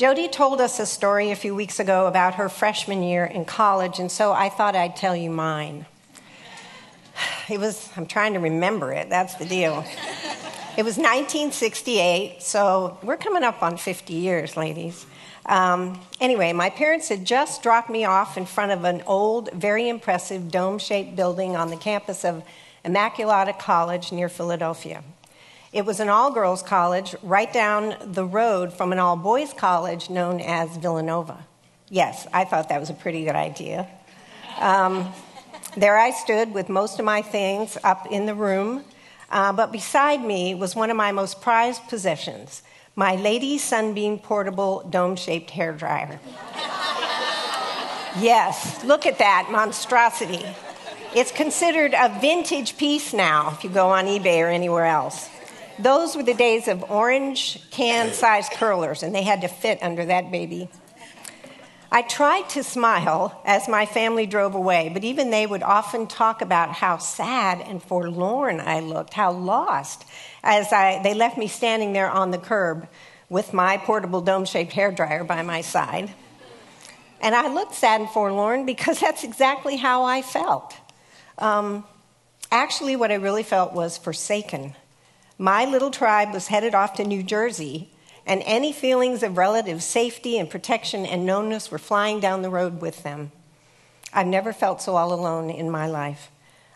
Jody told us a story a few weeks ago about her freshman year in college, and so I thought I'd tell you mine. It was, I'm trying to remember it, that's the deal. It was 1968, so we're coming up on 50 years, ladies. Um, anyway, my parents had just dropped me off in front of an old, very impressive dome shaped building on the campus of Immaculata College near Philadelphia. It was an all girls college right down the road from an all boys college known as Villanova. Yes, I thought that was a pretty good idea. Um, there I stood with most of my things up in the room, uh, but beside me was one of my most prized possessions my Lady Sunbeam portable dome shaped hair dryer. yes, look at that monstrosity. It's considered a vintage piece now if you go on eBay or anywhere else. Those were the days of orange can sized curlers, and they had to fit under that baby. I tried to smile as my family drove away, but even they would often talk about how sad and forlorn I looked, how lost, as I, they left me standing there on the curb with my portable dome shaped hair dryer by my side. And I looked sad and forlorn because that's exactly how I felt. Um, actually, what I really felt was forsaken my little tribe was headed off to New Jersey, and any feelings of relative safety and protection and knownness were flying down the road with them. I've never felt so all alone in my life.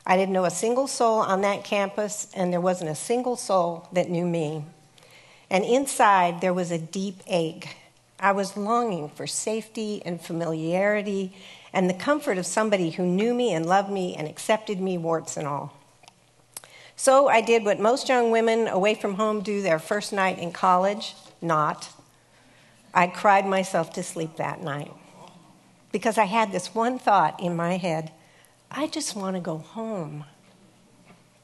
I didn't know a single soul on that campus, and there wasn't a single soul that knew me. And inside, there was a deep ache. I was longing for safety and familiarity and the comfort of somebody who knew me and loved me and accepted me, warts and all. So I did what most young women away from home do their first night in college not. I cried myself to sleep that night because I had this one thought in my head I just want to go home.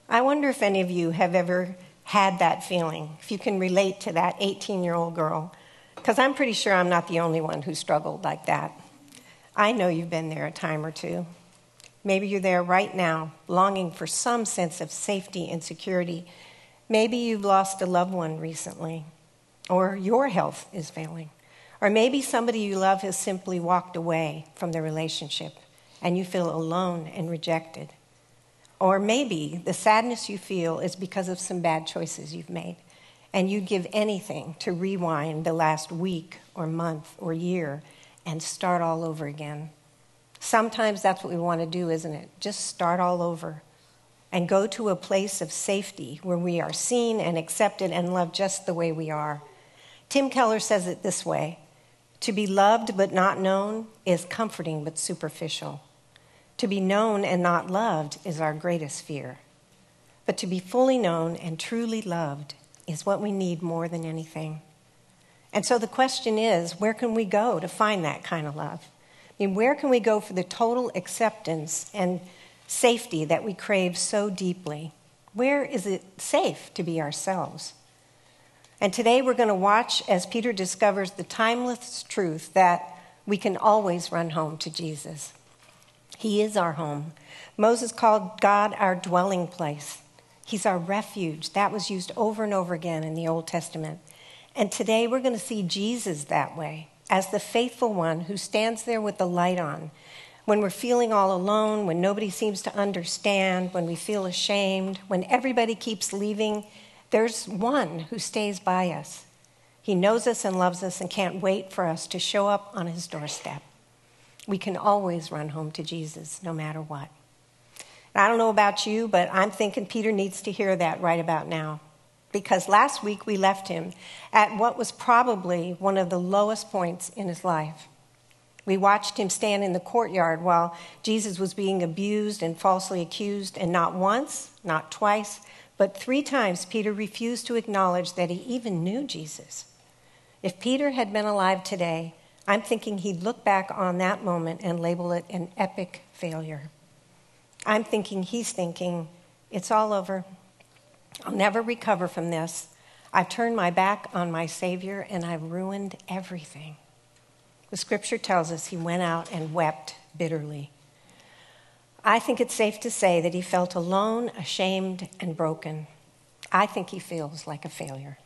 I wonder if any of you have ever had that feeling, if you can relate to that 18 year old girl, because I'm pretty sure I'm not the only one who struggled like that. I know you've been there a time or two. Maybe you're there right now, longing for some sense of safety and security. Maybe you've lost a loved one recently, or your health is failing. Or maybe somebody you love has simply walked away from the relationship and you feel alone and rejected. Or maybe the sadness you feel is because of some bad choices you've made and you'd give anything to rewind the last week or month or year and start all over again. Sometimes that's what we want to do, isn't it? Just start all over and go to a place of safety where we are seen and accepted and loved just the way we are. Tim Keller says it this way To be loved but not known is comforting but superficial. To be known and not loved is our greatest fear. But to be fully known and truly loved is what we need more than anything. And so the question is where can we go to find that kind of love? Mean, where can we go for the total acceptance and safety that we crave so deeply? Where is it safe to be ourselves? And today we're going to watch as Peter discovers the timeless truth that we can always run home to Jesus. He is our home. Moses called God our dwelling place. He's our refuge. That was used over and over again in the Old Testament. And today we're going to see Jesus that way as the faithful one who stands there with the light on. When we're feeling all alone, when nobody seems to understand, when we feel ashamed, when everybody keeps leaving, there's one who stays by us. He knows us and loves us and can't wait for us to show up on his doorstep. We can always run home to Jesus no matter what. I don't know about you, but I'm thinking Peter needs to hear that right about now because last week we left him at what was probably one of the lowest points in his life. We watched him stand in the courtyard while Jesus was being abused and falsely accused, and not once, not twice, but three times Peter refused to acknowledge that he even knew Jesus. If Peter had been alive today, I'm thinking he'd look back on that moment and label it an epic failure. I'm thinking he's thinking, it's all over. I'll never recover from this. I've turned my back on my Savior and I've ruined everything. The scripture tells us he went out and wept bitterly. I think it's safe to say that he felt alone, ashamed, and broken. I think he feels like a failure.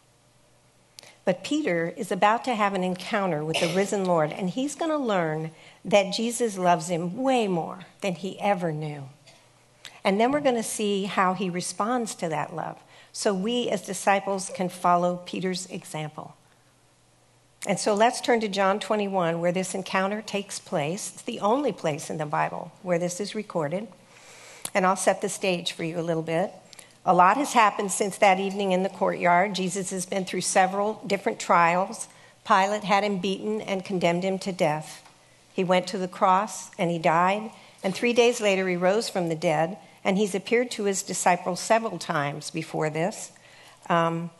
But Peter is about to have an encounter with the risen Lord, and he's going to learn that Jesus loves him way more than he ever knew. And then we're going to see how he responds to that love so we as disciples can follow Peter's example. And so let's turn to John 21, where this encounter takes place. It's the only place in the Bible where this is recorded. And I'll set the stage for you a little bit. A lot has happened since that evening in the courtyard. Jesus has been through several different trials. Pilate had him beaten and condemned him to death. He went to the cross and he died. And three days later, he rose from the dead. And he's appeared to his disciples several times before this. Um,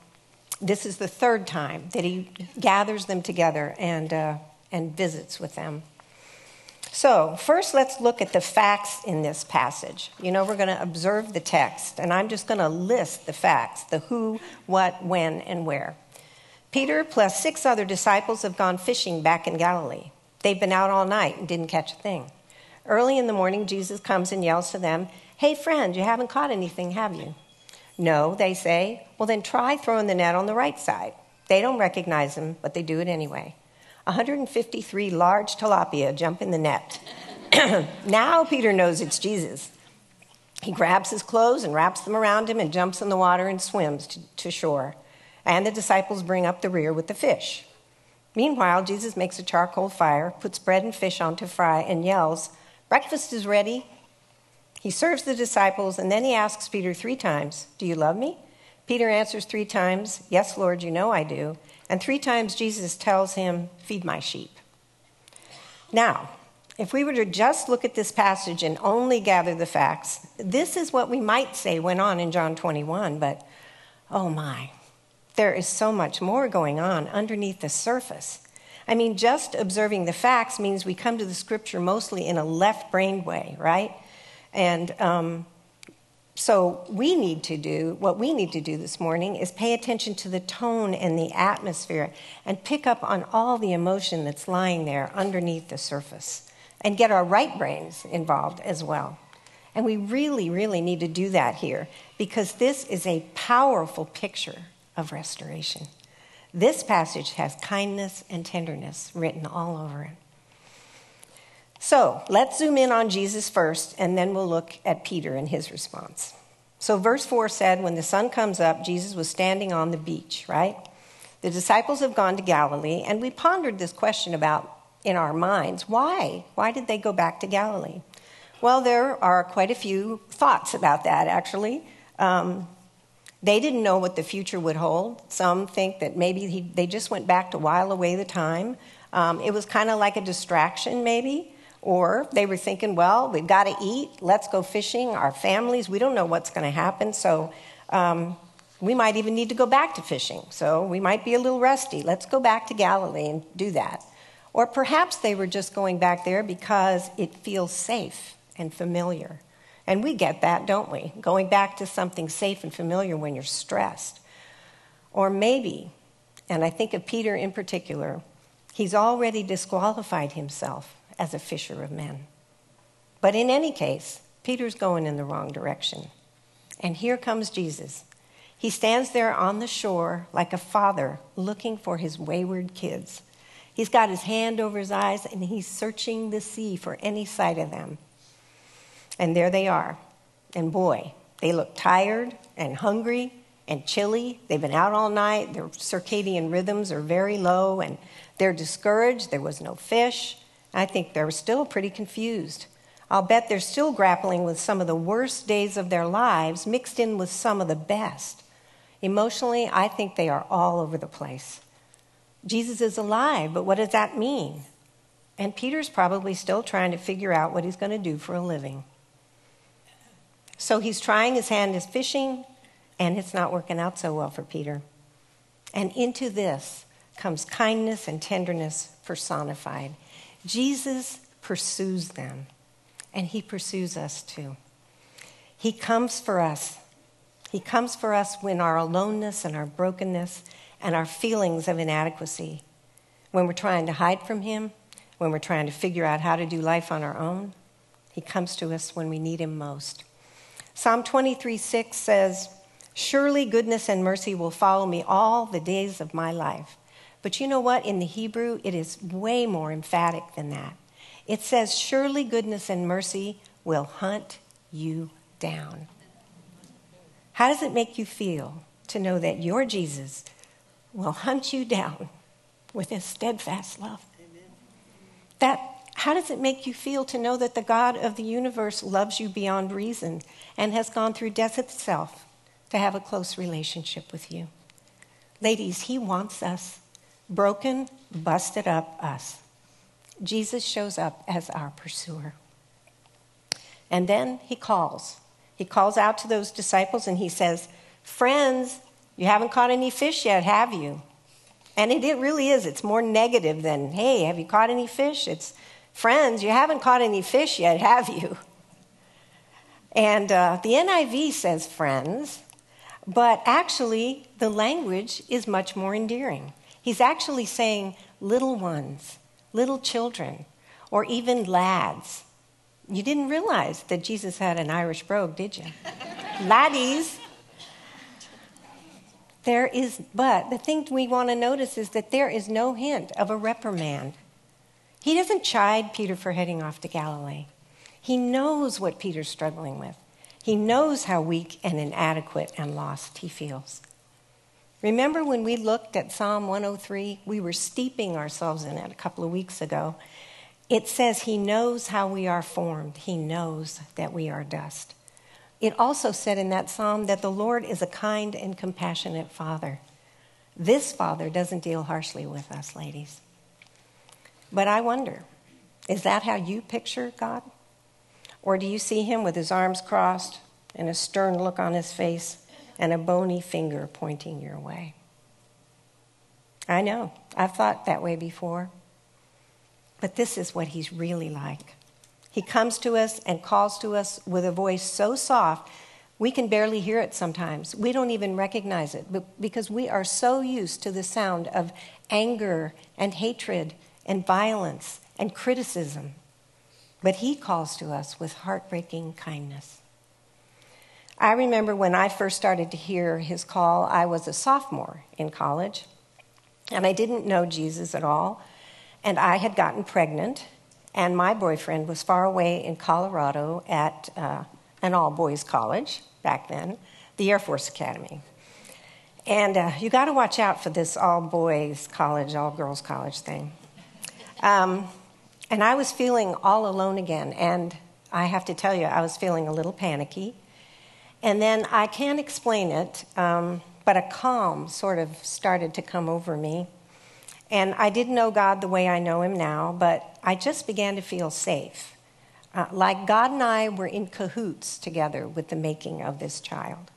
this is the third time that he gathers them together and, uh, and visits with them. So, first, let's look at the facts in this passage. You know, we're going to observe the text, and I'm just going to list the facts the who, what, when, and where. Peter plus six other disciples have gone fishing back in Galilee. They've been out all night and didn't catch a thing. Early in the morning, Jesus comes and yells to them, Hey, friend, you haven't caught anything, have you? No, they say. Well, then try throwing the net on the right side. They don't recognize him, but they do it anyway. 153 large tilapia jump in the net. now Peter knows it's Jesus. He grabs his clothes and wraps them around him and jumps in the water and swims to, to, shore. And the disciples bring up the rear with the fish. Meanwhile, Jesus makes a charcoal fire, puts bread and fish on to fry, and yells, Breakfast is ready. He serves the disciples, and then he asks Peter three times, Do you love me? Peter answers three times, Yes, Lord, you know I do. And three times Jesus tells him, Feed my sheep. Now, if we were to just look at this passage and only gather the facts, this is what we might say went on in John 21, but oh my, there is so much more going on underneath the surface. I mean, just observing the facts means we come to the scripture mostly in a left brained way, right? And um, so, we need to do what we need to do this morning is pay attention to the tone and the atmosphere and pick up on all the emotion that's lying there underneath the surface and get our right brains involved as well. And we really, really need to do that here because this is a powerful picture of restoration. This passage has kindness and tenderness written all over it. So let's zoom in on Jesus first, and then we'll look at Peter and his response. So, verse 4 said, When the sun comes up, Jesus was standing on the beach, right? The disciples have gone to Galilee, and we pondered this question about in our minds why? Why did they go back to Galilee? Well, there are quite a few thoughts about that, actually. Um, they didn't know what the future would hold. Some think that maybe he, they just went back to while away the time. Um, it was kind of like a distraction, maybe. Or they were thinking, well, we've got to eat, let's go fishing, our families, we don't know what's going to happen, so um, we might even need to go back to fishing. So we might be a little rusty. Let's go back to Galilee and do that. Or perhaps they were just going back there because it feels safe and familiar. And we get that, don't we? Going back to something safe and familiar when you're stressed. Or maybe, and I think of Peter in particular, he's already disqualified himself as a fisher of men. But in any case, Peter's going in the wrong direction. And here comes Jesus. He stands there on the shore like a father looking for his wayward kids. He's got his hand over his eyes and he's searching the sea for any sight of them. And there they are. And boy, they look tired and hungry and chilly. They've been out all night. Their circadian rhythms are very low and they're discouraged. There was no fish. I think they're still pretty confused. I'll bet they're still grappling with some of the worst days of their lives mixed in with some of the best. Emotionally, I think they are all over the place. Jesus is alive, but what does that mean? And Peter's probably still trying to figure out what he's going to do for a living. So he's trying his hand at fishing, and it's not working out so well for Peter. And into this comes kindness and tenderness personified. Jesus pursues them, and he pursues us too. He comes for us. He comes for us when our aloneness and our brokenness and our feelings of inadequacy, when we're trying to hide from him, when we're trying to figure out how to do life on our own. He comes to us when we need him most. Psalm 23 6 says, Surely goodness and mercy will follow me all the days of my life But you know what? In the Hebrew, it is way more emphatic than that. It says, Surely goodness and mercy will hunt you down. How does it make you feel to know that your Jesus will hunt you down with his steadfast love? That how does it make you feel to know that the God of the universe loves you beyond reason and has gone through death itself to have a close relationship with you? Ladies, he wants us broken, busted up us. Jesus shows up as our pursuer. And then he calls. He calls out to those disciples and he says, Friends, you haven't caught any fish yet, have you? And it, it really is. It's more negative than, Hey, have you caught any fish? It's, Friends, you haven't caught any fish yet, have you? And uh, the NIV says friends, but actually the language is much more endearing. He's actually saying little ones, little children, or even lads. You didn't realize that Jesus had an Irish brogue, did you? Laddies. There is, but the thing we want to notice is that there is no hint of a reprimand. He doesn't chide Peter for heading off to Galilee. He knows what Peter's struggling with. He knows how weak and inadequate and lost he feels. Remember when we looked at Psalm 103? We were steeping ourselves in it a couple of weeks ago. It says, He knows how we are formed, He knows that we are dust. It also said in that psalm that the Lord is a kind and compassionate Father. This Father doesn't deal harshly with us, ladies. But I wonder, is that how you picture God? Or do you see him with his arms crossed and a stern look on his face? And a bony finger pointing your way. I know, I've thought that way before. But this is what he's really like. He comes to us and calls to us with a voice so soft, we can barely hear it sometimes. We don't even recognize it because we are so used to the sound of anger and hatred and violence and criticism. But he calls to us with heartbreaking kindness. I remember when I first started to hear his call, I was a sophomore in college, and I didn't know Jesus at all. And I had gotten pregnant, and my boyfriend was far away in Colorado at uh, an all boys college back then, the Air Force Academy. And uh, you got to watch out for this all boys college, all girls college thing. Um, and I was feeling all alone again. And I have to tell you, I was feeling a little panicky. And then I can't explain it, um, but a calm sort of started to come over me. And I didn't know God the way I know Him now, but I just began to feel safe. Uh, like God and I were in cahoots together with the making of this child.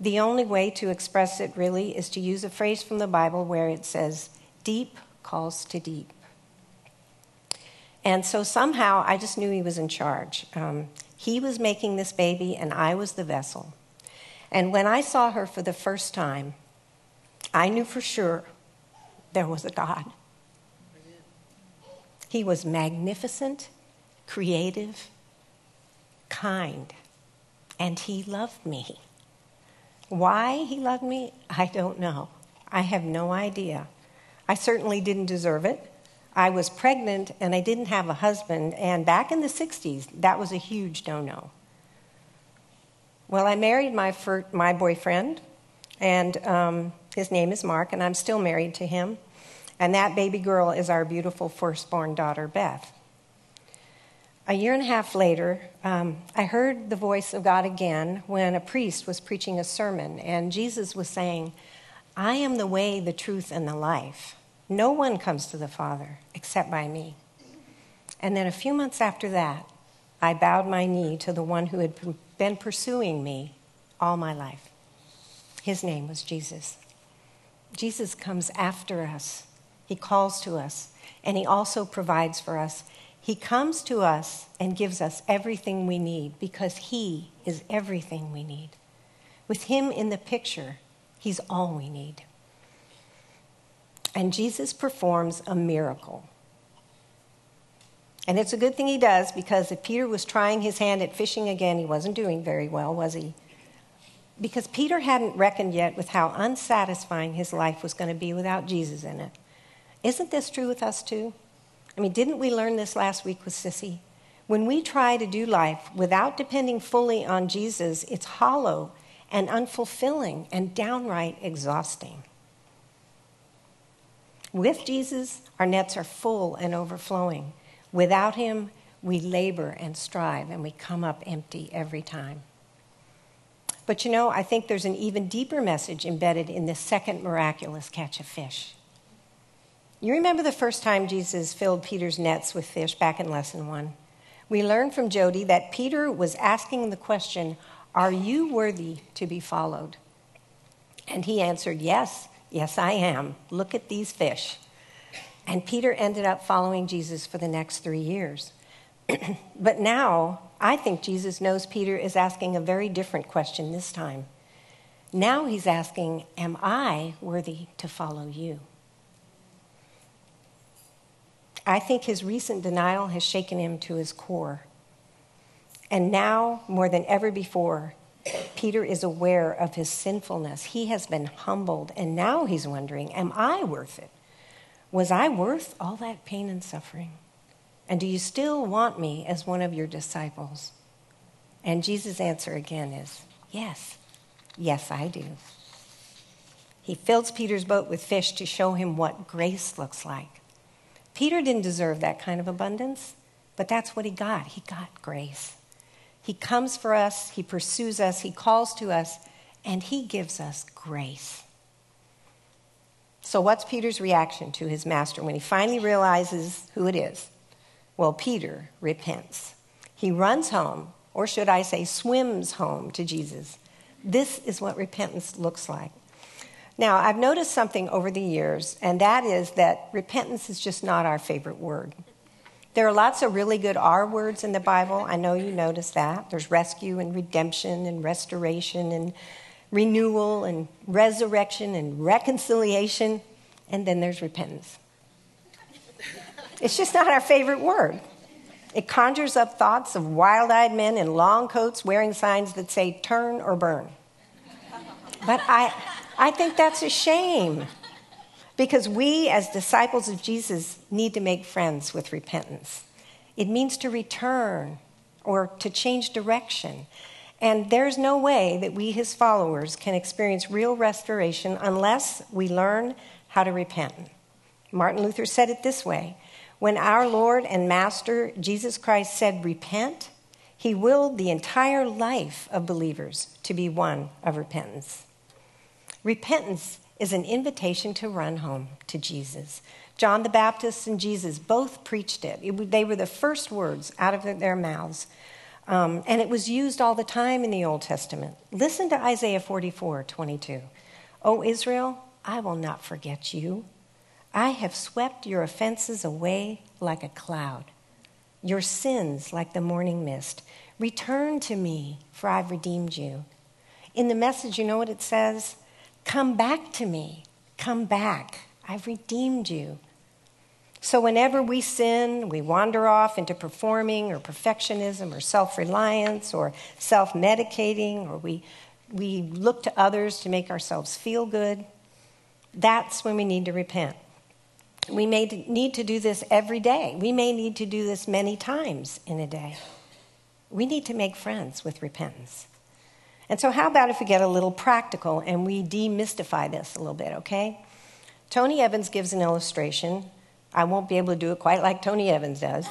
The only way to express it really is to use a phrase from the Bible where it says, deep calls to deep. And so somehow I just knew he was in charge. Um, he was making this baby, and I was the vessel. And when I saw her for the first time, I knew for sure there was a God. He was magnificent, creative, kind, and he loved me. Why he loved me, I don't know. I have no idea. I certainly didn't deserve it. I was pregnant and I didn't have a husband, and back in the 60s, that was a huge no no. Well, I married my, fir- my boyfriend, and um, his name is Mark, and I'm still married to him. And that baby girl is our beautiful firstborn daughter, Beth. A year and a half later, um, I heard the voice of God again when a priest was preaching a sermon, and Jesus was saying, I am the way, the truth, and the life. No one comes to the Father except by me. And then a few months after that, I bowed my knee to the one who had been pursuing me all my life. His name was Jesus. Jesus comes after us, He calls to us, and He also provides for us. He comes to us and gives us everything we need because He is everything we need. With Him in the picture, He's all we need. And Jesus performs a miracle. And it's a good thing he does because if Peter was trying his hand at fishing again, he wasn't doing very well, was he? Because Peter hadn't reckoned yet with how unsatisfying his life was going to be without Jesus in it. Isn't this true with us too? I mean, didn't we learn this last week with Sissy? When we try to do life without depending fully on Jesus, it's hollow and unfulfilling and downright exhausting. With Jesus, our nets are full and overflowing. Without him, we labor and strive and we come up empty every time. But you know, I think there's an even deeper message embedded in this second miraculous catch of fish. You remember the first time Jesus filled Peter's nets with fish back in lesson one? We learned from Jody that Peter was asking the question, Are you worthy to be followed? And he answered, Yes, yes, I am. Look at these fish. And Peter ended up following Jesus for the next three years. but now, I think Jesus knows Peter is asking a very different question this time. Now he's asking, Am I worthy to follow you? I think his recent denial has shaken him to his core. And now, more than ever before, Peter is aware of his sinfulness. He has been humbled, and now he's wondering, Am I worth it? Was I worth all that pain and suffering? And do you still want me as one of your disciples? And Jesus' answer again is, Yes, yes, I do. He fills Peter's boat with fish to show him what grace looks like. Peter didn't deserve that kind of abundance, but that's what he got. He got grace. He comes for us, he pursues us, he calls to us, and he gives us grace. So, what's Peter's reaction to his master when he finally realizes who it is? Well, Peter repents. He runs home, or should I say, swims home to Jesus. This is what repentance looks like. Now, I've noticed something over the years, and that is that repentance is just not our favorite word. There are lots of really good R words in the Bible. I know you noticed that. There's rescue and redemption and restoration and renewal and resurrection and reconciliation, and then there's repentance. It's just not our favorite word. It conjures up thoughts of wild eyed men in long coats wearing signs that say turn or burn. But I, I think that's a shame because we, as disciples of Jesus, need to make friends with repentance. It means to return or to change direction. And there's no way that we, his followers, can experience real restoration unless we learn how to repent. Martin Luther said it this way When our Lord and Master Jesus Christ said, Repent, he willed the entire life of believers to be one of repentance. Repentance is an invitation to run home to Jesus. John the Baptist and Jesus both preached it. it they were the first words out of their mouths. Um, and it was used all the time in the Old Testament. Listen to Isaiah 44 22. O Israel, I will not forget you. I have swept your offenses away like a cloud, your sins like the morning mist. Return to me, for I've redeemed you. In the message, you know what it says? Come back to me. Come back. I've redeemed you. So, whenever we sin, we wander off into performing or perfectionism or self reliance or self medicating, or we, we look to others to make ourselves feel good, that's when we need to repent. We may need to do this every day. We may need to do this many times in a day. We need to make friends with repentance. And so, how about if we get a little practical and we demystify this a little bit, okay? Tony Evans gives an illustration. I won't be able to do it quite like Tony Evans does.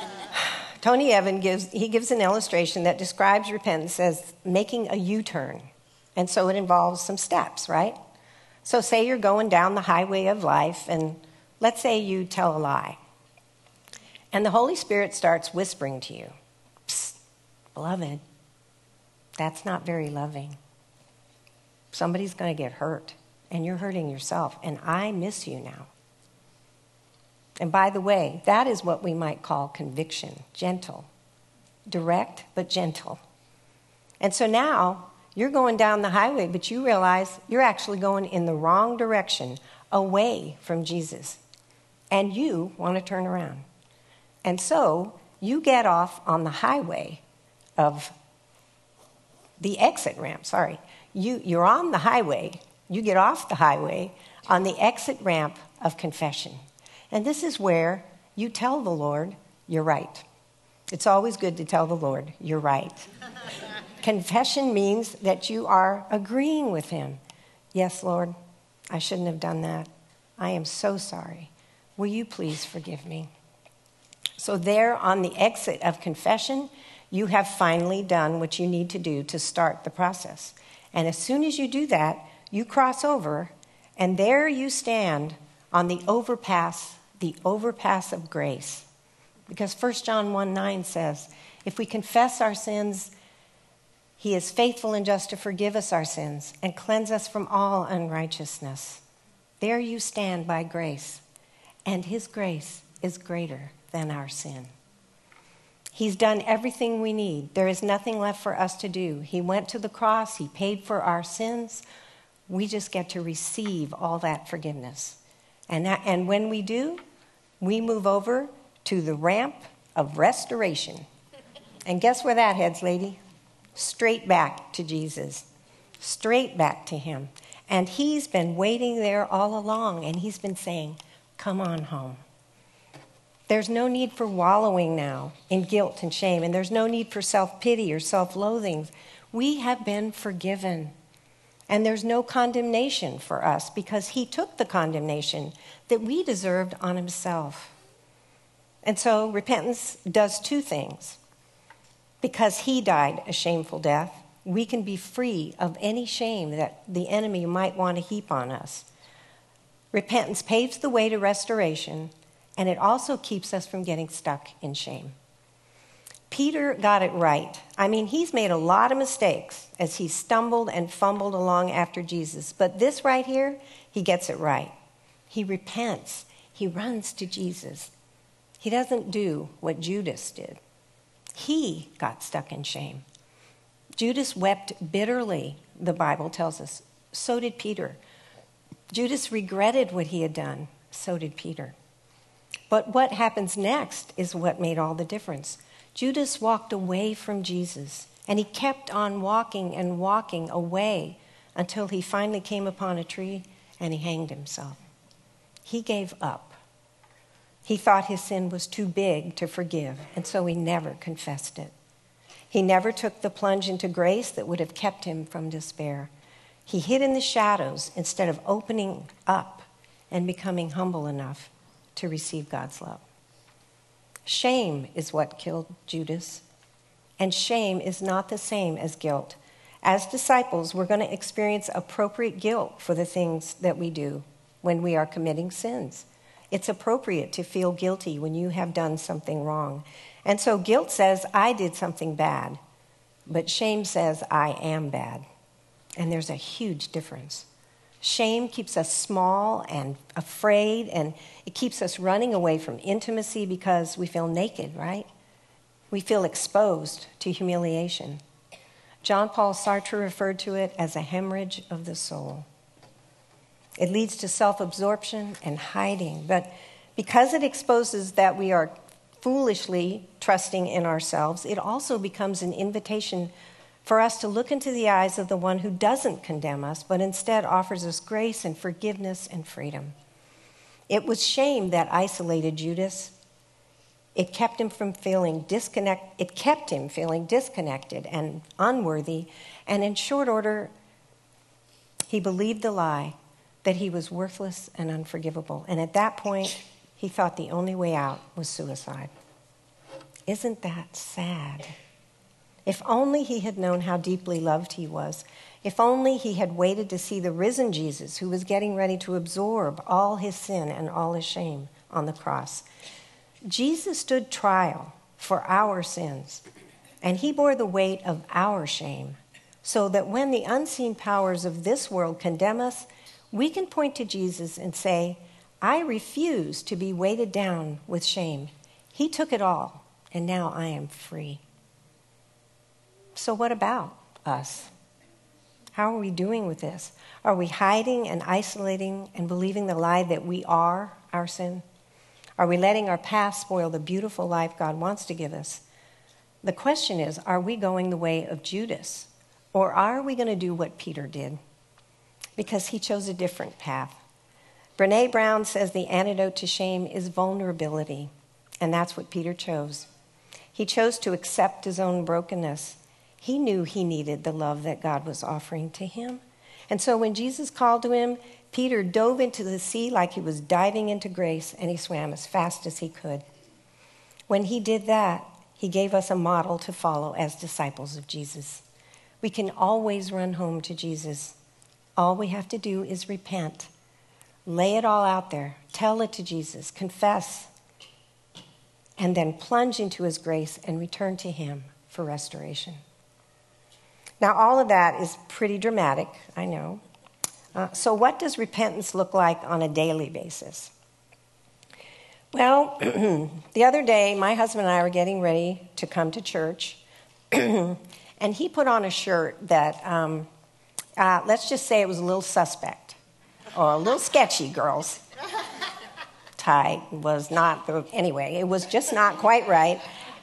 Tony Evans gives, he gives an illustration that describes repentance as making a U turn. And so it involves some steps, right? So, say you're going down the highway of life, and let's say you tell a lie. And the Holy Spirit starts whispering to you, Psst, beloved, that's not very loving. Somebody's going to get hurt, and you're hurting yourself, and I miss you now. And by the way, that is what we might call conviction gentle, direct, but gentle. And so now you're going down the highway, but you realize you're actually going in the wrong direction, away from Jesus. And you want to turn around. And so you get off on the highway of the exit ramp, sorry. You, you're on the highway, you get off the highway on the exit ramp of confession. And this is where you tell the Lord, you're right. It's always good to tell the Lord, you're right. Confession means that you are agreeing with Him. Yes, Lord, I shouldn't have done that. I am so sorry. Will you please forgive me? So, there on the exit of confession, you have finally done what you need to do to start the process. And as soon as you do that, you cross over, and there you stand on the overpass, the overpass of grace. Because 1 John 1 9 says, if we confess our sins, he is faithful and just to forgive us our sins and cleanse us from all unrighteousness. There you stand by grace, and his grace is greater than our sin. He's done everything we need. There is nothing left for us to do. He went to the cross, He paid for our sins. We just get to receive all that forgiveness. And, that, and when we do, we move over to the ramp of restoration. And guess where that heads, lady? Straight back to Jesus, straight back to Him. And He's been waiting there all along, and He's been saying, Come on home. There's no need for wallowing now in guilt and shame, and there's no need for self pity or self loathing. We have been forgiven. And there's no condemnation for us because he took the condemnation that we deserved on himself. And so repentance does two things. Because he died a shameful death, we can be free of any shame that the enemy might want to heap on us. Repentance paves the way to restoration and it also keeps us from getting stuck in shame. Peter got it right. I mean, he's made a lot of mistakes as he stumbled and fumbled along after Jesus. But this right here, he gets it right. He repents, he runs to Jesus. He doesn't do what Judas did. He got stuck in shame. Judas wept bitterly, the Bible tells us. So did Peter. Judas regretted what he had done. So did Peter. But what happens next is what made all the difference. Judas walked away from Jesus, and he kept on walking and walking away until he finally came upon a tree and he hanged himself. He gave up. He thought his sin was too big to forgive, and so he never confessed it. He never took the plunge into grace that would have kept him from despair. He hid in the shadows instead of opening up and becoming humble enough to receive God's love. Shame is what killed Judas, and shame is not the same as guilt. As disciples, we're going to experience appropriate guilt for the things that we do when we are committing sins. It's appropriate to feel guilty when you have done something wrong. And so guilt says, I did something bad, but shame says, I am bad. And there's a huge difference. Shame keeps us small and afraid, and it keeps us running away from intimacy because we feel naked, right? We feel exposed to humiliation. John Paul Sartre referred to it as a hemorrhage of the soul. It leads to self absorption and hiding, but because it exposes that we are foolishly trusting in ourselves, it also becomes an invitation for us to look into the eyes of the one who doesn't condemn us, but instead offers us grace and forgiveness and freedom. It was shame that isolated Judas. It kept him from feeling disconnect. It kept him feeling disconnected and unworthy. And in short order, he believed the lie that he was worthless and unforgivable. And at that point, he thought the only way out was suicide. Isn't that sad? If only he had known how deeply loved he was. If only he had waited to see the risen Jesus who was getting ready to absorb all his sin and all his shame on the cross. Jesus stood trial for our sins, and he bore the weight of our shame, so that when the unseen powers of this world condemn us, we can point to Jesus and say, I refuse to be weighted down with shame. He took it all, and now I am free. So, what about us? How are we doing with this? Are we hiding and isolating and believing the lie that we are our sin? Are we letting our past spoil the beautiful life God wants to give us? The question is are we going the way of Judas? Or are we going to do what Peter did? Because he chose a different path. Brene Brown says the antidote to shame is vulnerability, and that's what Peter chose. He chose to accept his own brokenness. He knew he needed the love that God was offering to him. And so when Jesus called to him, Peter dove into the sea like he was diving into grace, and he swam as fast as he could. When he did that, he gave us a model to follow as disciples of Jesus. We can always run home to Jesus. All we have to do is repent. Lay it all out there. Tell it to Jesus. Confess. And then plunge into his grace and return to him for restoration. Now, all of that is pretty dramatic, I know. Uh, so, what does repentance look like on a daily basis? Well, the other day, my husband and I were getting ready to come to church, and he put on a shirt that, um, uh, let's just say it was a little suspect or a little sketchy, girls. Tie was not, the, anyway, it was just not quite right.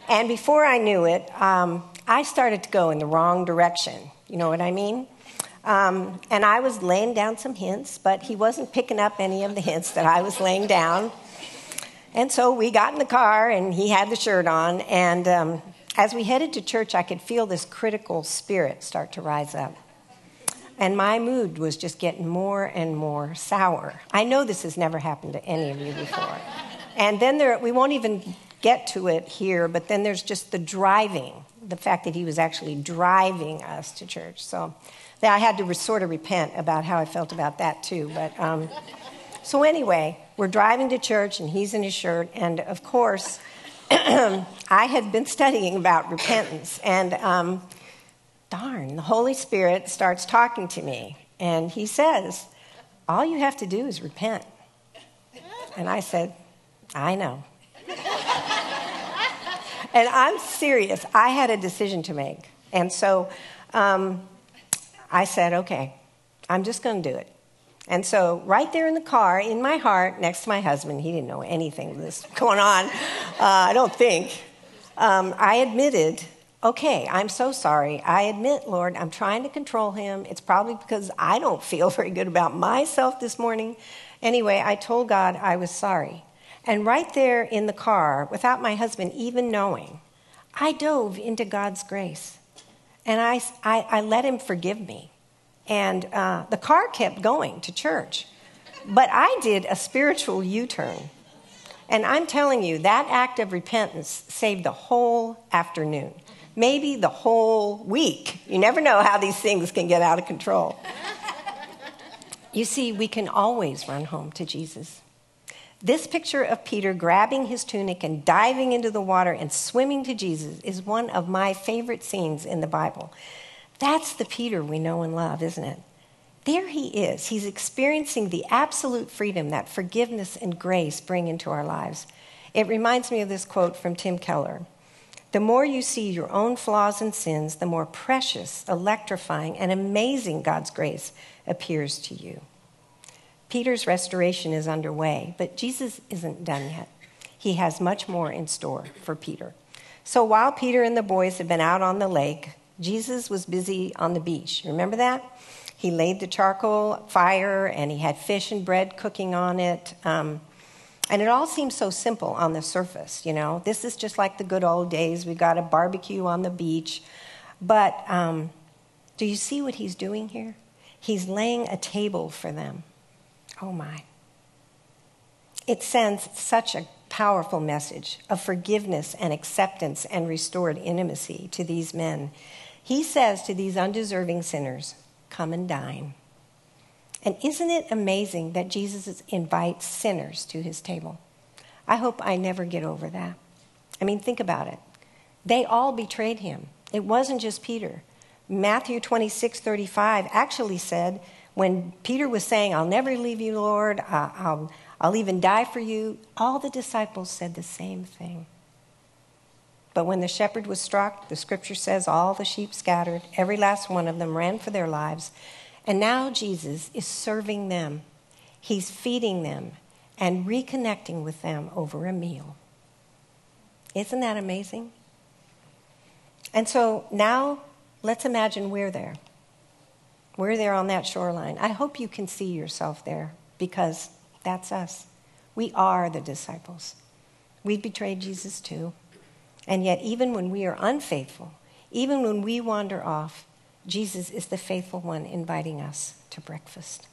And before I knew it, um, I started to go in the wrong direction. You know what I mean? Um, and I was laying down some hints, but he wasn't picking up any of the hints that I was laying down. And so we got in the car, and he had the shirt on. And um, as we headed to church, I could feel this critical spirit start to rise up. And my mood was just getting more and more sour. I know this has never happened to any of you before. And then there, we won't even get to it here, but then there's just the driving, the fact that he was actually driving us to church. So I had to sort of repent about how I felt about that too. But um, so anyway, we're driving to church, and he's in his shirt, and of course, I had been studying about repentance, and um, darn, the Holy Spirit starts talking to me, and he says, "All you have to do is repent." And I said, "I know." And I'm serious. I had a decision to make. And so um, I said, okay, I'm just going to do it. And so, right there in the car, in my heart, next to my husband, he didn't know anything this going on, uh, I don't think. Um, I admitted, okay, I'm so sorry. I admit, Lord, I'm trying to control him. It's probably because I don't feel very good about myself this morning. Anyway, I told God I was sorry. And right there in the car, without my husband even knowing, I dove into God's grace. And I, I, I let him forgive me. And uh, the car kept going to church. But I did a spiritual U turn. And I'm telling you, that act of repentance saved the whole afternoon, maybe the whole week. You never know how these things can get out of control. You see, we can always run home to Jesus. This picture of Peter grabbing his tunic and diving into the water and swimming to Jesus is one of my favorite scenes in the Bible. That's the Peter we know and love, isn't it? There he is. He's experiencing the absolute freedom that forgiveness and grace bring into our lives. It reminds me of this quote from Tim Keller The more you see your own flaws and sins, the more precious, electrifying, and amazing God's grace appears to you. Peter's restoration is underway, but Jesus isn't done yet. He has much more in store for Peter. So while Peter and the boys had been out on the lake, Jesus was busy on the beach. Remember that? He laid the charcoal fire and he had fish and bread cooking on it. Um, and it all seems so simple on the surface, you know. This is just like the good old days. We got a barbecue on the beach. But um, do you see what he's doing here? He's laying a table for them. Oh my. It sends such a powerful message of forgiveness and acceptance and restored intimacy to these men. He says to these undeserving sinners, Come and dine. And isn't it amazing that Jesus invites sinners to his table? I hope I never get over that. I mean, think about it. They all betrayed him. It wasn't just Peter. Matthew 26 35 actually said when Peter was saying, I'll never leave you, Lord, I'll, I'll even die for you, all the disciples said the same thing. But when the shepherd was struck, the scripture says all the sheep scattered, every last one of them ran for their lives. And now Jesus is serving them, he's feeding them and reconnecting with them over a meal. Isn't that amazing? And so now let's imagine we're there. We're there on that shoreline. I hope you can see yourself there because That's us. We are the disciples. We've betrayed Jesus too. And yet, even when we are unfaithful, even when we wander off, Jesus is the faithful one inviting us to breakfast.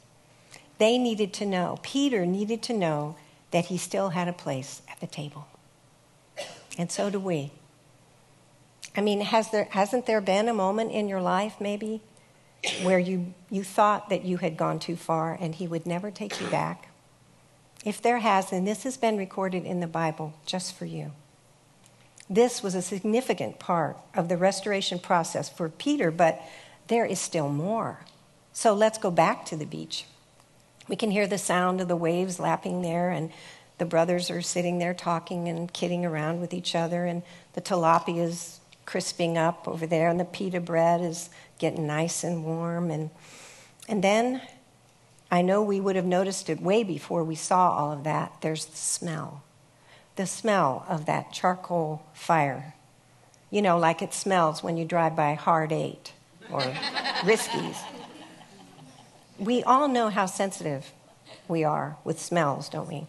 They needed to know, Peter needed to know that he still had a place at the table. And so do we. I mean, has there, hasn't there been a moment in your life, maybe, where you, you thought that you had gone too far and he would never take you back? If there has, then this has been recorded in the Bible just for you. This was a significant part of the restoration process for Peter, but there is still more. So let's go back to the beach. We can hear the sound of the waves lapping there, and the brothers are sitting there talking and kidding around with each other, and the tilapia is crisping up over there, and the pita bread is getting nice and warm. And, and then I know we would have noticed it way before we saw all of that. There's the smell. The smell of that charcoal fire. You know, like it smells when you drive by Hard Eight or Riscky's. We all know how sensitive we are with smells, don't we?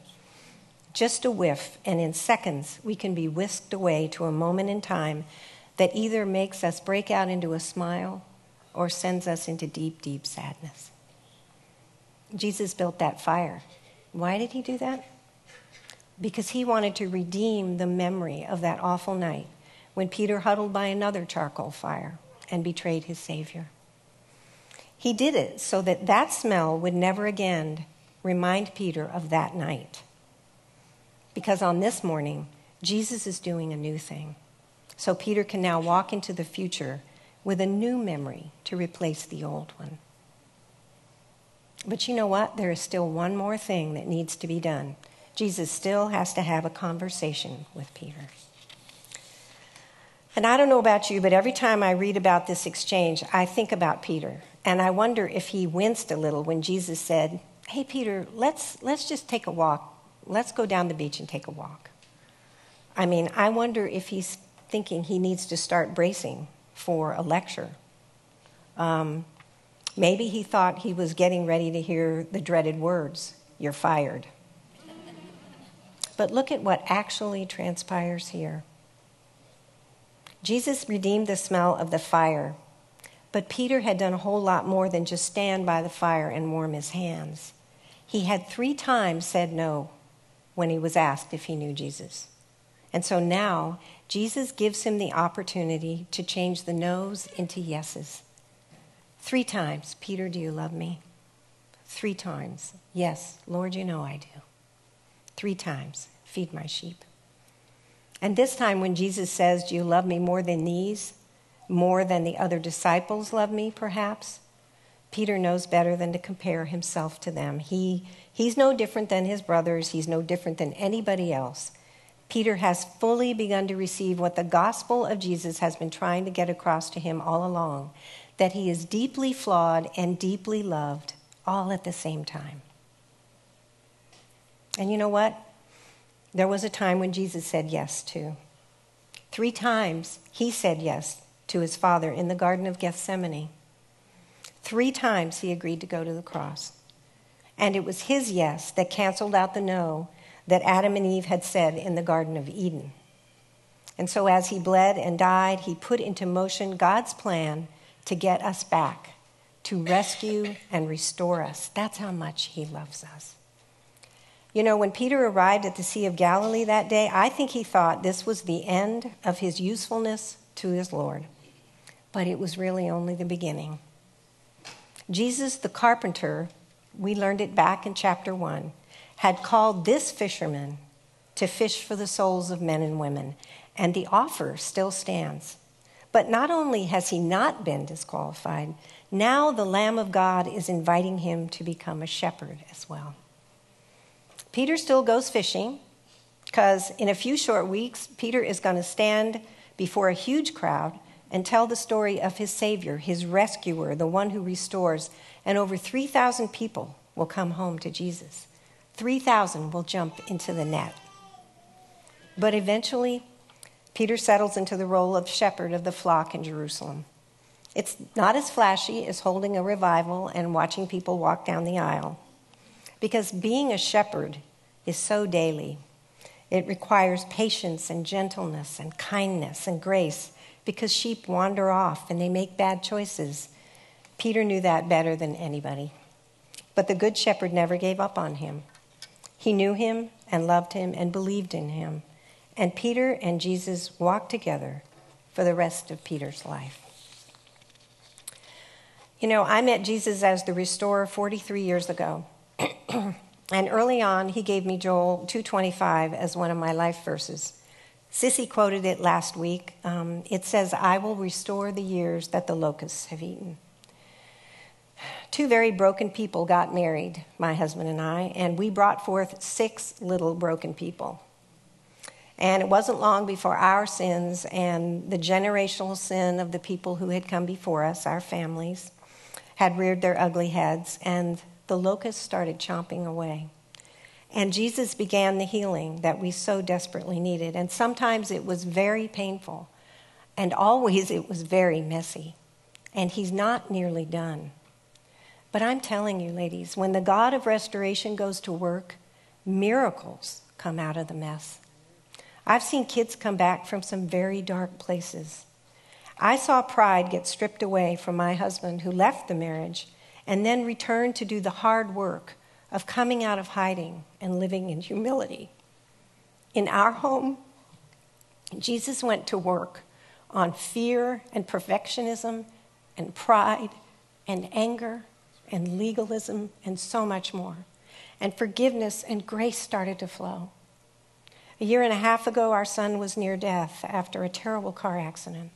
Just a whiff, and in seconds, we can be whisked away to a moment in time that either makes us break out into a smile or sends us into deep, deep sadness. Jesus built that fire. Why did he do that? Because he wanted to redeem the memory of that awful night when Peter huddled by another charcoal fire and betrayed his Savior. He did it so that that smell would never again remind Peter of that night. Because on this morning, Jesus is doing a new thing. So Peter can now walk into the future with a new memory to replace the old one. But you know what? There is still one more thing that needs to be done. Jesus still has to have a conversation with Peter. And I don't know about you, but every time I read about this exchange, I think about Peter. And I wonder if he winced a little when Jesus said, Hey, Peter, let's, let's just take a walk. Let's go down the beach and take a walk. I mean, I wonder if he's thinking he needs to start bracing for a lecture. Um, maybe he thought he was getting ready to hear the dreaded words, You're fired. But look at what actually transpires here. Jesus redeemed the smell of the fire, but Peter had done a whole lot more than just stand by the fire and warm his hands. He had three times said no when he was asked if he knew Jesus. And so now Jesus gives him the opportunity to change the no's into yeses. Three times, Peter, do you love me? Three times, yes, Lord, you know I do. Three times, feed my sheep. And this time, when Jesus says, Do you love me more than these? More than the other disciples love me, perhaps? Peter knows better than to compare himself to them. He, he's no different than his brothers, he's no different than anybody else. Peter has fully begun to receive what the gospel of Jesus has been trying to get across to him all along that he is deeply flawed and deeply loved all at the same time. And you know what? There was a time when Jesus said yes too. Three times he said yes to his Father in the Garden of Gethsemane. Three times he agreed to go to the cross. And it was his yes that canceled out the no that Adam and Eve had said in the Garden of Eden. And so, as he bled and died, he put into motion God's plan to get us back, to rescue and restore us. That's how much he loves us. You know, when Peter arrived at the Sea of Galilee that day, I think he thought this was the end of his usefulness to his Lord. But it was really only the beginning. Jesus the carpenter, we learned it back in chapter 1, had called this fisherman to fish for the souls of men and women, and the offer still stands. But not only has he not been disqualified, now the Lamb of God is inviting him to become a shepherd as well. Peter still goes fishing because in a few short weeks, Peter is going to stand before a huge crowd and tell the story of his Savior, his rescuer, the one who restores, and over 3,000 people will come home to Jesus. 3,000 will jump into the net. But eventually, Peter settles into the role of shepherd of the flock in Jerusalem. It's not as flashy as holding a revival and watching people walk down the aisle. because being a shepherd is so daily. It requires patience and gentleness and kindness and grace because sheep wander off and they make bad choices. Peter knew that better than anybody. But the Good Shepherd never gave up on him. He knew him and loved him and believed in him. And Peter and Jesus walked together for the rest of Peter's life. You know, I met Jesus as the restorer 43 years ago. and early on, he gave me Joel 2:25 as one of my life verses. Sissy quoted it last week. Um, it says, "I will restore the years that the locusts have eaten." Two very broken people got married, my husband and I, and we brought forth six little broken people. And it wasn't long before our sins and the generational sin of the people who had come before us, our families, had reared their ugly heads, and the locusts started chomping away. And Jesus began the healing that we so desperately needed. And sometimes it was very painful, and always it was very messy. And He's not nearly done. But I'm telling you, ladies, when the God of restoration goes to work, miracles come out of the mess. I've seen kids come back from some very dark places. I saw pride get stripped away from my husband who left the marriage and then returned to do the hard work of coming out of hiding and living in humility. In our home, Jesus went to work on fear and perfectionism and pride and anger and legalism and so much more. And forgiveness and grace started to flow. A year and a half ago, our son was near death after a terrible car accident.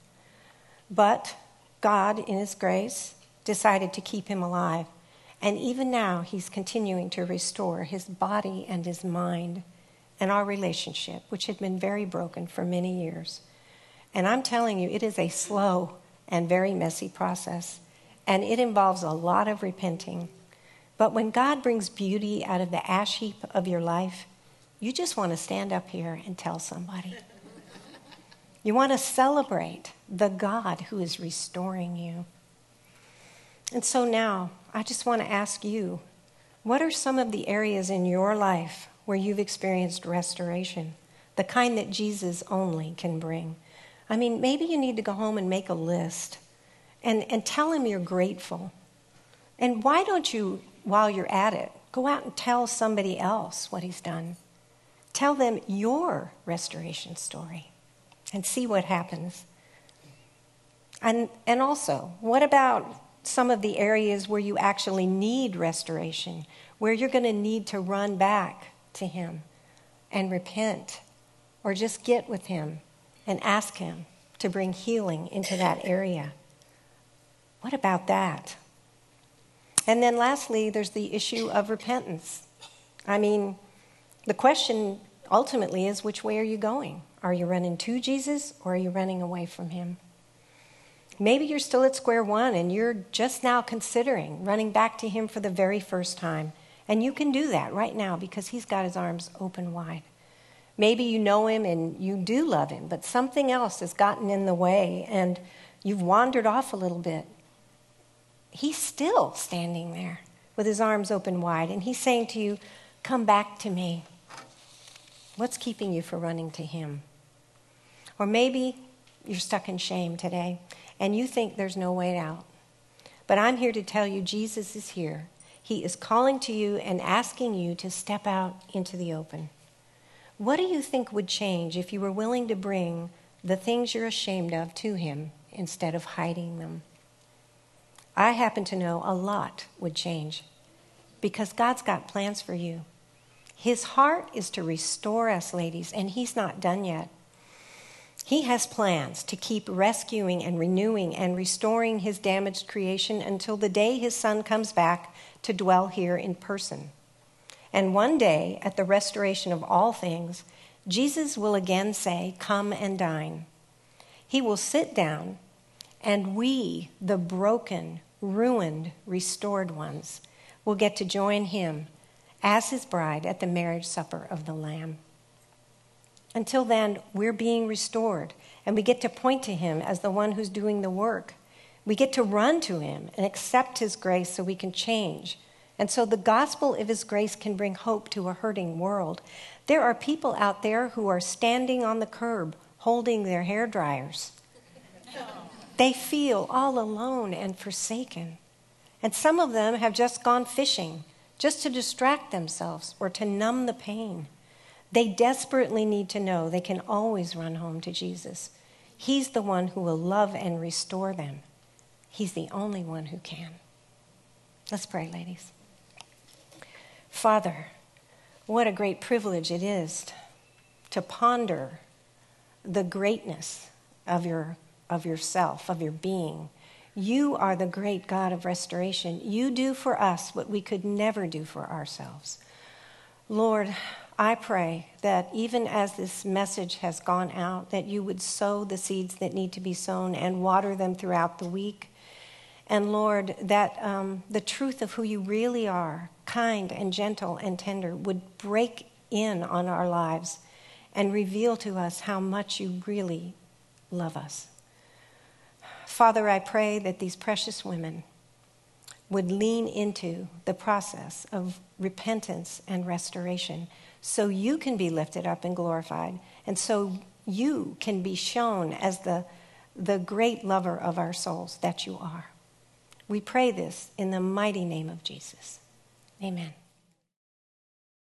But God, in His grace, decided to keep him alive. And even now, He's continuing to restore his body and his mind and our relationship, which had been very broken for many years. And I'm telling you, it is a slow and very messy process and it involves a lot of repenting. But when God brings beauty out of the ash heap of your life, you just want to stand up here and tell somebody. You want to celebrate the God who is restoring you. And so now, I just want to ask you what are some of the areas in your life where you've experienced restoration? The kind that Jesus only can bring. I mean, maybe you need to go home and make a list and, and tell him you're grateful. And why don't you, while you're at it, go out and tell somebody else what he's done? Tell them your restoration story and see what happens. And, and also, what about some of the areas where you actually need restoration, where you're going to need to run back to Him and repent, or just get with Him and ask Him to bring healing into that area? What about that? And then lastly, there's the issue of repentance. I mean, the question ultimately is which way are you going? Are you running to Jesus or are you running away from him? Maybe you're still at square one and you're just now considering running back to him for the very first time. And you can do that right now because he's got his arms open wide. Maybe you know him and you do love him, but something else has gotten in the way and you've wandered off a little bit he's still standing there with his arms open wide, and he's saying to you, Come back to me. What's keeping you from running to him? Or maybe you're stuck in shame today and you think there's no way out. But I'm here to tell you Jesus is here. He is calling to you and asking you to step out into the open. What do you think would change if you were willing to bring the things you're ashamed of to Him instead of hiding them? I happen to know a lot would change because God's got plans for you. His heart is to restore us, ladies, and He's not done yet. He has plans to keep rescuing and renewing and restoring His damaged creation until the day His Son comes back to dwell here in person. And one day, at the restoration of all things, Jesus will again say, Come and dine. He will sit down and we, the broken, ruined, restored ones, will get to join him as his bride at the marriage supper of the Lamb. Until then, we're being restored, and we get to point to him as the one who's doing the work. We get to run to him and accept his grace so we can change And so the gospel of his grace can bring hope to a hurting world. There are people out there who are standing on the curb holding their hair dryers. They feel all alone and forsaken. And some of them have just gone fishing just to distract themselves or to numb the pain. They desperately need to know they can always run home to Jesus. He's the one who will love and restore them. He's the only one who can. Let's pray, ladies. Father, what a great privilege it is to ponder the greatness of your of yourself, of your being. You are the great God of restoration. You do for us what we could never do for ourselves. Lord, I pray that even as this message has gone out, that you would sow the seeds that need to be sown and water them throughout the week. And Lord, that um, the truth of who you really are, kind and gentle and tender, would break in on our lives and reveal to us how much you really love us. Father, I pray that these precious women would lean into the process of repentance and restoration so you can be lifted up and glorified, and so you can be shown as the, the great lover of our souls that you are. We pray this in the mighty name of Jesus. Amen.